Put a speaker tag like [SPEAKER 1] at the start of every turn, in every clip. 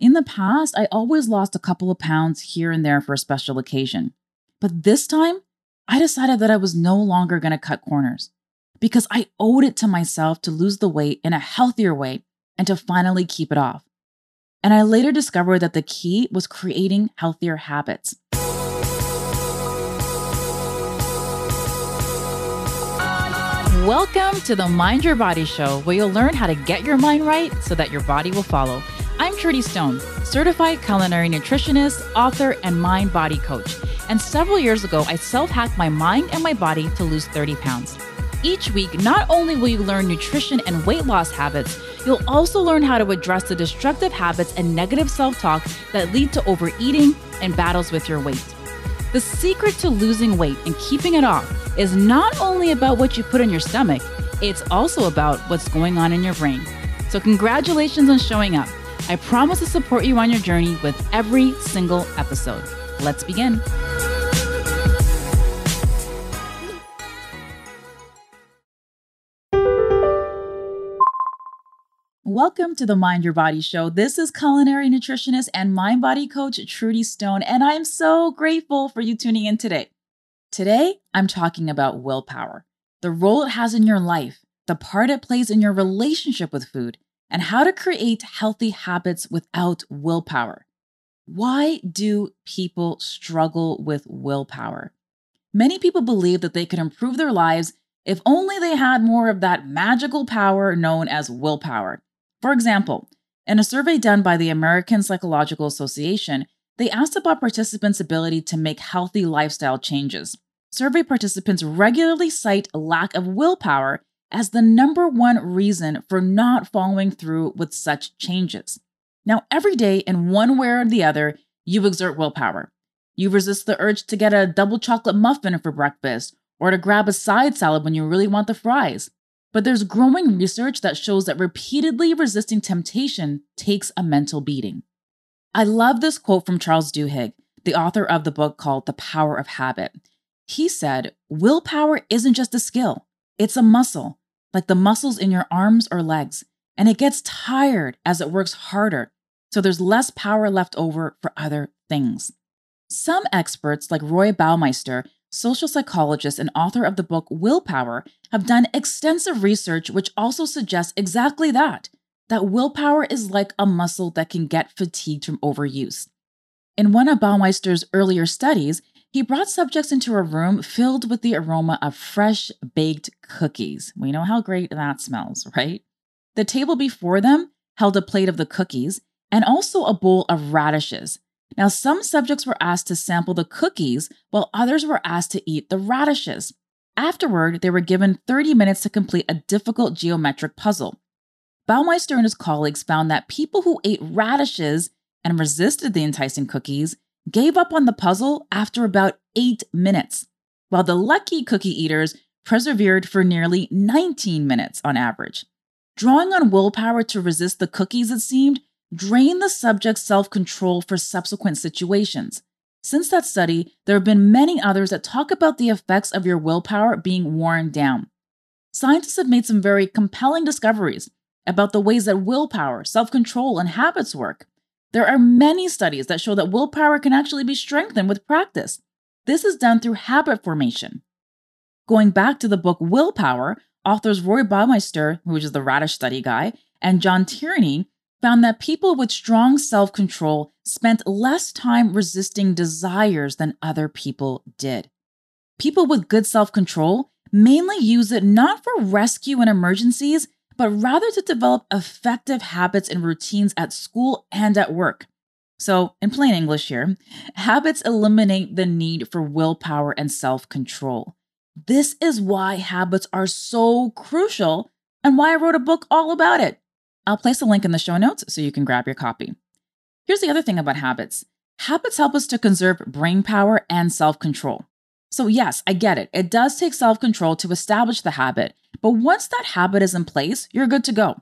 [SPEAKER 1] In the past, I always lost a couple of pounds here and there for a special occasion. But this time, I decided that I was no longer going to cut corners because I owed it to myself to lose the weight in a healthier way and to finally keep it off. And I later discovered that the key was creating healthier habits. Welcome to the Mind Your Body Show, where you'll learn how to get your mind right so that your body will follow. I'm Trudy Stone, certified culinary nutritionist, author, and mind body coach. And several years ago, I self hacked my mind and my body to lose 30 pounds. Each week, not only will you learn nutrition and weight loss habits, you'll also learn how to address the destructive habits and negative self talk that lead to overeating and battles with your weight. The secret to losing weight and keeping it off is not only about what you put in your stomach, it's also about what's going on in your brain. So, congratulations on showing up. I promise to support you on your journey with every single episode. Let's begin. Welcome to the Mind Your Body Show. This is culinary nutritionist and mind body coach Trudy Stone, and I'm so grateful for you tuning in today. Today, I'm talking about willpower, the role it has in your life, the part it plays in your relationship with food, and how to create healthy habits without willpower. Why do people struggle with willpower? Many people believe that they could improve their lives if only they had more of that magical power known as willpower. For example, in a survey done by the American Psychological Association, they asked about participants' ability to make healthy lifestyle changes. Survey participants regularly cite a lack of willpower as the number one reason for not following through with such changes. Now, every day, in one way or the other, you exert willpower. You resist the urge to get a double chocolate muffin for breakfast or to grab a side salad when you really want the fries. But there's growing research that shows that repeatedly resisting temptation takes a mental beating. I love this quote from Charles Duhigg, the author of the book called The Power of Habit. He said, Willpower isn't just a skill, it's a muscle, like the muscles in your arms or legs, and it gets tired as it works harder, so there's less power left over for other things. Some experts, like Roy Baumeister, social psychologist and author of the book Willpower, have done extensive research which also suggests exactly that that willpower is like a muscle that can get fatigued from overuse. In one of Baumeister's earlier studies, he brought subjects into a room filled with the aroma of fresh baked cookies. We know how great that smells, right? The table before them held a plate of the cookies and also a bowl of radishes, now, some subjects were asked to sample the cookies, while others were asked to eat the radishes. Afterward, they were given 30 minutes to complete a difficult geometric puzzle. Baumeister and his colleagues found that people who ate radishes and resisted the enticing cookies gave up on the puzzle after about eight minutes, while the lucky cookie eaters persevered for nearly 19 minutes on average. Drawing on willpower to resist the cookies, it seemed, drained the subject's self control for subsequent situations. Since that study, there have been many others that talk about the effects of your willpower being worn down. Scientists have made some very compelling discoveries about the ways that willpower, self control, and habits work. There are many studies that show that willpower can actually be strengthened with practice. This is done through habit formation. Going back to the book Willpower, authors Roy Baumeister, who is the radish study guy, and John Tierney found that people with strong self control spent less time resisting desires than other people did. People with good self control mainly use it not for rescue and emergencies, but rather to develop effective habits and routines at school and at work. So, in plain English here, habits eliminate the need for willpower and self control. This is why habits are so crucial and why I wrote a book all about it. I'll place a link in the show notes so you can grab your copy. Here's the other thing about habits habits help us to conserve brain power and self control. So, yes, I get it. It does take self control to establish the habit, but once that habit is in place, you're good to go.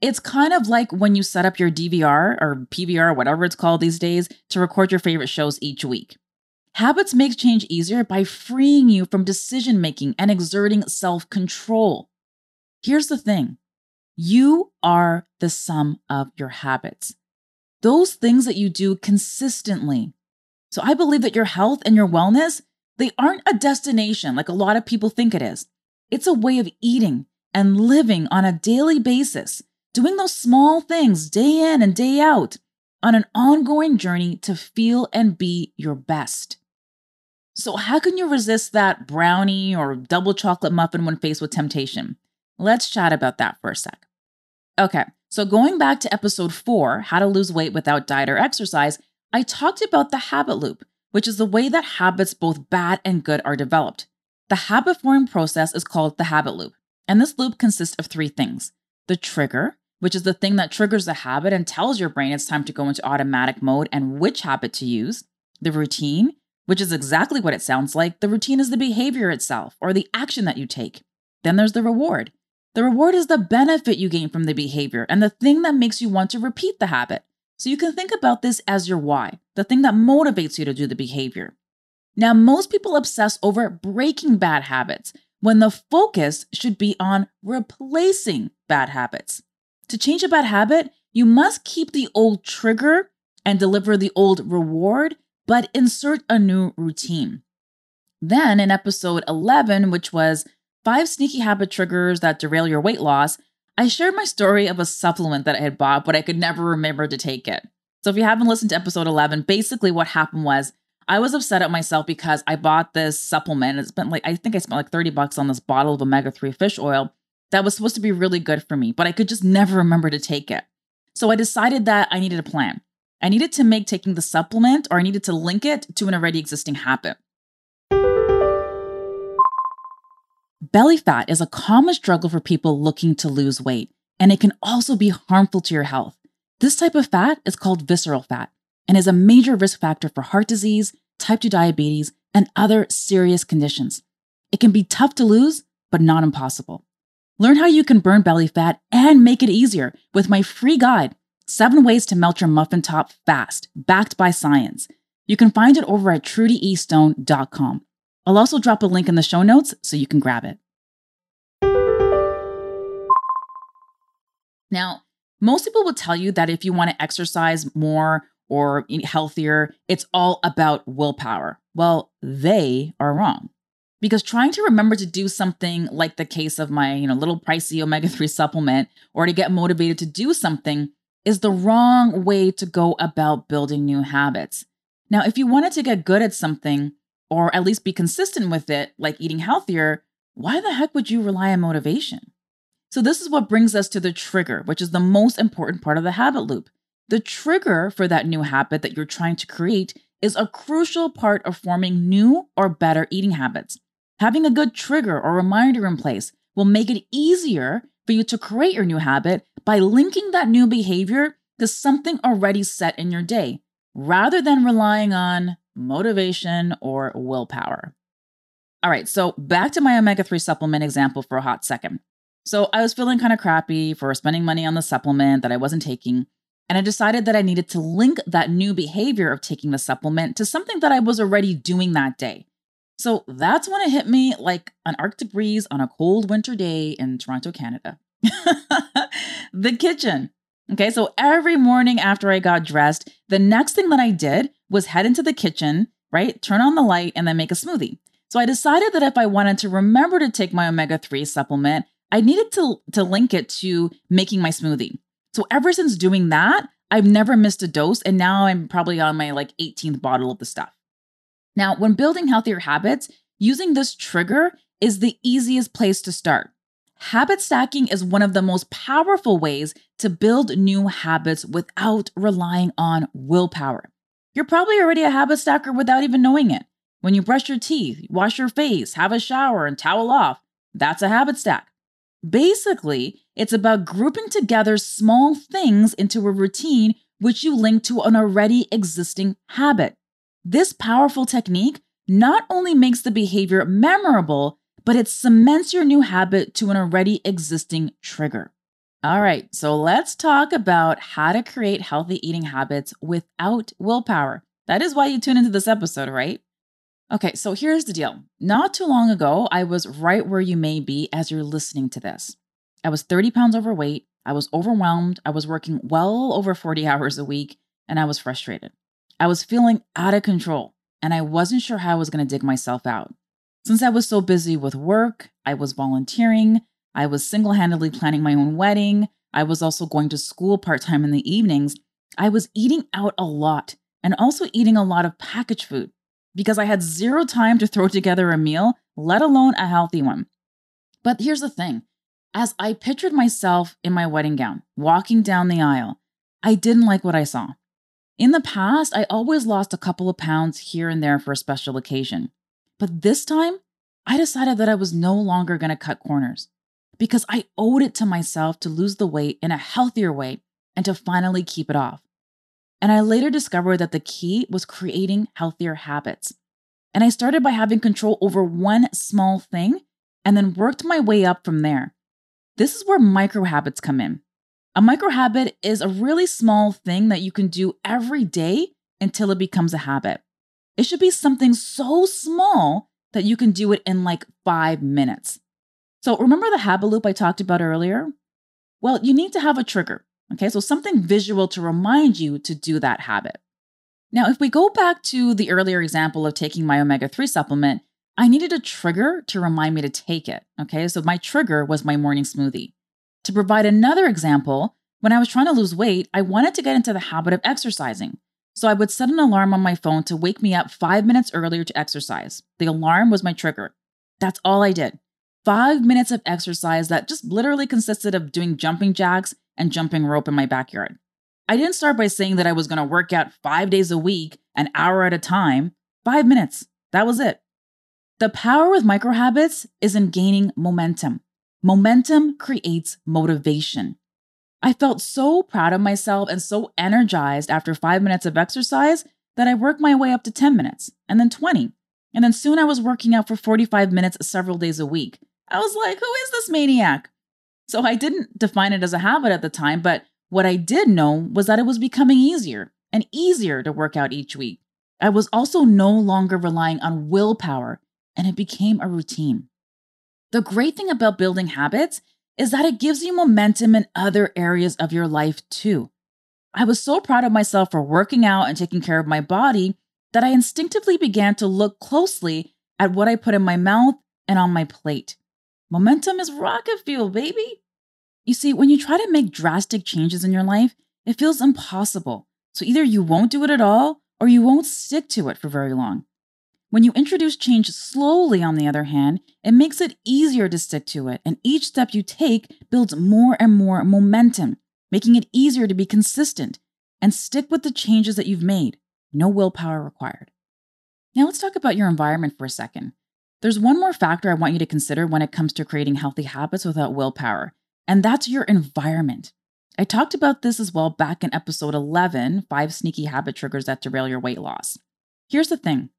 [SPEAKER 1] It's kind of like when you set up your DVR or PVR, whatever it's called these days, to record your favorite shows each week. Habits make change easier by freeing you from decision making and exerting self control. Here's the thing you are the sum of your habits. those things that you do consistently. So I believe that your health and your wellness, they aren't a destination like a lot of people think it is. It's a way of eating and living on a daily basis, doing those small things day in and day out on an ongoing journey to feel and be your best. So, how can you resist that brownie or double chocolate muffin when faced with temptation? Let's chat about that for a sec. Okay, so going back to episode four, How to Lose Weight Without Diet or Exercise, I talked about the habit loop, which is the way that habits, both bad and good, are developed. The habit forming process is called the habit loop, and this loop consists of three things the trigger, which is the thing that triggers the habit and tells your brain it's time to go into automatic mode and which habit to use, the routine, which is exactly what it sounds like. The routine is the behavior itself or the action that you take. Then there's the reward. The reward is the benefit you gain from the behavior and the thing that makes you want to repeat the habit. So you can think about this as your why, the thing that motivates you to do the behavior. Now, most people obsess over breaking bad habits when the focus should be on replacing bad habits. To change a bad habit, you must keep the old trigger and deliver the old reward but insert a new routine. Then in episode 11, which was five sneaky habit triggers that derail your weight loss, I shared my story of a supplement that I had bought, but I could never remember to take it. So if you haven't listened to episode 11, basically what happened was I was upset at myself because I bought this supplement. It spent like, I think I spent like 30 bucks on this bottle of omega 3 fish oil that was supposed to be really good for me, but I could just never remember to take it. So I decided that I needed a plan. I needed to make taking the supplement or I needed to link it to an already existing habit. Belly fat is a common struggle for people looking to lose weight, and it can also be harmful to your health. This type of fat is called visceral fat and is a major risk factor for heart disease, type 2 diabetes, and other serious conditions. It can be tough to lose, but not impossible. Learn how you can burn belly fat and make it easier with my free guide Seven Ways to Melt Your Muffin Top Fast, backed by science. You can find it over at trudyestone.com. I'll also drop a link in the show notes so you can grab it. Now, most people will tell you that if you want to exercise more or healthier, it's all about willpower. Well, they are wrong. Because trying to remember to do something like the case of my, you know, little pricey omega-3 supplement or to get motivated to do something is the wrong way to go about building new habits. Now, if you wanted to get good at something, or at least be consistent with it, like eating healthier, why the heck would you rely on motivation? So, this is what brings us to the trigger, which is the most important part of the habit loop. The trigger for that new habit that you're trying to create is a crucial part of forming new or better eating habits. Having a good trigger or reminder in place will make it easier for you to create your new habit by linking that new behavior to something already set in your day, rather than relying on motivation or willpower. All right, so back to my omega 3 supplement example for a hot second. So I was feeling kind of crappy for spending money on the supplement that I wasn't taking, and I decided that I needed to link that new behavior of taking the supplement to something that I was already doing that day. So that's when it hit me like an Arctic breeze on a cold winter day in Toronto, Canada. the kitchen. Okay, so every morning after I got dressed, the next thing that I did was head into the kitchen, right? Turn on the light and then make a smoothie. So I decided that if I wanted to remember to take my omega 3 supplement, I needed to, to link it to making my smoothie. So ever since doing that, I've never missed a dose, and now I'm probably on my like 18th bottle of the stuff. Now, when building healthier habits, using this trigger is the easiest place to start. Habit stacking is one of the most powerful ways to build new habits without relying on willpower. You're probably already a habit stacker without even knowing it. When you brush your teeth, wash your face, have a shower, and towel off, that's a habit stack. Basically, it's about grouping together small things into a routine which you link to an already existing habit. This powerful technique not only makes the behavior memorable, but it cements your new habit to an already existing trigger. All right, so let's talk about how to create healthy eating habits without willpower. That is why you tune into this episode, right? Okay, so here's the deal. Not too long ago, I was right where you may be as you're listening to this. I was 30 pounds overweight. I was overwhelmed. I was working well over 40 hours a week. and I was frustrated. I was feeling out of control, and I wasn't sure how I was going to dig myself out. Since I was so busy with work, I was volunteering, I was single handedly planning my own wedding, I was also going to school part time in the evenings. I was eating out a lot and also eating a lot of packaged food because I had zero time to throw together a meal, let alone a healthy one. But here's the thing as I pictured myself in my wedding gown, walking down the aisle, I didn't like what I saw. In the past, I always lost a couple of pounds here and there for a special occasion. But this time, I decided that I was no longer going to cut corners because I owed it to myself to lose the weight in a healthier way and to finally keep it off. And I later discovered that the key was creating healthier habits. And I started by having control over one small thing and then worked my way up from there. This is where micro habits come in. A micro habit is a really small thing that you can do every day until it becomes a habit. It should be something so small that you can do it in like five minutes. So, remember the habit loop I talked about earlier? Well, you need to have a trigger. Okay, so something visual to remind you to do that habit. Now, if we go back to the earlier example of taking my omega 3 supplement, I needed a trigger to remind me to take it. Okay, so my trigger was my morning smoothie. To provide another example, when I was trying to lose weight, I wanted to get into the habit of exercising. So I would set an alarm on my phone to wake me up five minutes earlier to exercise. The alarm was my trigger. That's all I did. Five minutes of exercise that just literally consisted of doing jumping jacks and jumping rope in my backyard. I didn't start by saying that I was going to work out five days a week, an hour at a time. Five minutes. That was it. The power with micro habits is in gaining momentum. Momentum creates motivation. I felt so proud of myself and so energized after five minutes of exercise that I worked my way up to 10 minutes and then 20. And then soon I was working out for 45 minutes several days a week. I was like, who is this maniac? So I didn't define it as a habit at the time, but what I did know was that it was becoming easier and easier to work out each week. I was also no longer relying on willpower, and it became a routine. The great thing about building habits is that it gives you momentum in other areas of your life too. I was so proud of myself for working out and taking care of my body that I instinctively began to look closely at what I put in my mouth and on my plate. Momentum is rocket fuel, baby. You see, when you try to make drastic changes in your life, it feels impossible. So either you won't do it at all or you won't stick to it for very long. When you introduce change slowly, on the other hand, it makes it easier to stick to it, and each step you take builds more and more momentum, making it easier to be consistent and stick with the changes that you've made. No willpower required. Now, let's talk about your environment for a second. There's one more factor I want you to consider when it comes to creating healthy habits without willpower, and that's your environment. I talked about this as well back in episode 11 Five Sneaky Habit Triggers That Derail Your Weight Loss. Here's the thing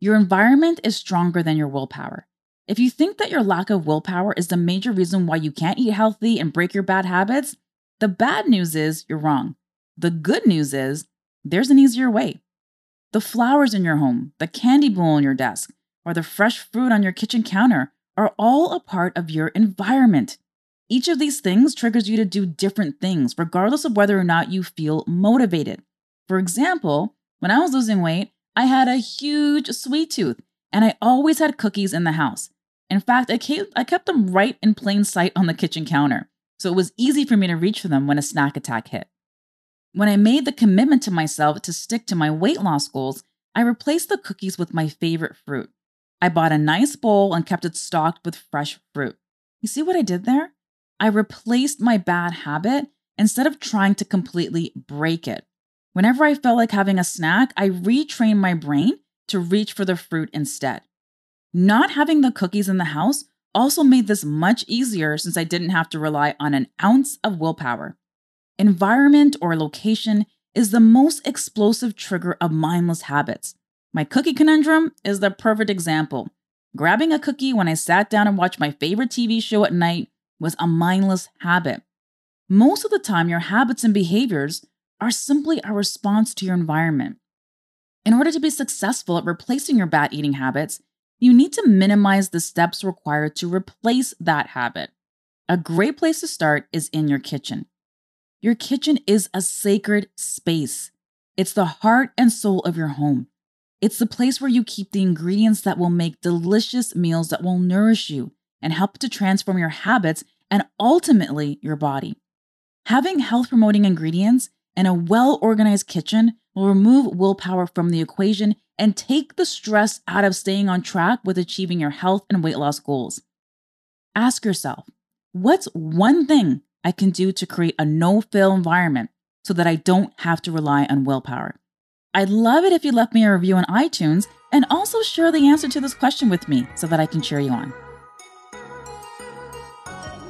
[SPEAKER 1] your environment is stronger than your willpower. If you think that your lack of willpower is the major reason why you can't eat healthy and break your bad habits, the bad news is you're wrong. The good news is there's an easier way. The flowers in your home, the candy bowl on your desk, or the fresh fruit on your kitchen counter are all a part of your environment. Each of these things triggers you to do different things, regardless of whether or not you feel motivated. For example, when I was losing weight, I had a huge sweet tooth, and I always had cookies in the house. In fact, I kept, I kept them right in plain sight on the kitchen counter, so it was easy for me to reach for them when a snack attack hit. When I made the commitment to myself to stick to my weight loss goals, I replaced the cookies with my favorite fruit. I bought a nice bowl and kept it stocked with fresh fruit. You see what I did there? I replaced my bad habit instead of trying to completely break it. Whenever I felt like having a snack, I retrained my brain to reach for the fruit instead. Not having the cookies in the house also made this much easier since I didn't have to rely on an ounce of willpower. Environment or location is the most explosive trigger of mindless habits. My cookie conundrum is the perfect example. Grabbing a cookie when I sat down and watched my favorite TV show at night was a mindless habit. Most of the time, your habits and behaviors are simply a response to your environment. In order to be successful at replacing your bad eating habits, you need to minimize the steps required to replace that habit. A great place to start is in your kitchen. Your kitchen is a sacred space. It's the heart and soul of your home. It's the place where you keep the ingredients that will make delicious meals that will nourish you and help to transform your habits and ultimately your body. Having health promoting ingredients and a well organized kitchen will remove willpower from the equation and take the stress out of staying on track with achieving your health and weight loss goals. Ask yourself, what's one thing I can do to create a no fail environment so that I don't have to rely on willpower? I'd love it if you left me a review on iTunes and also share the answer to this question with me so that I can cheer you on.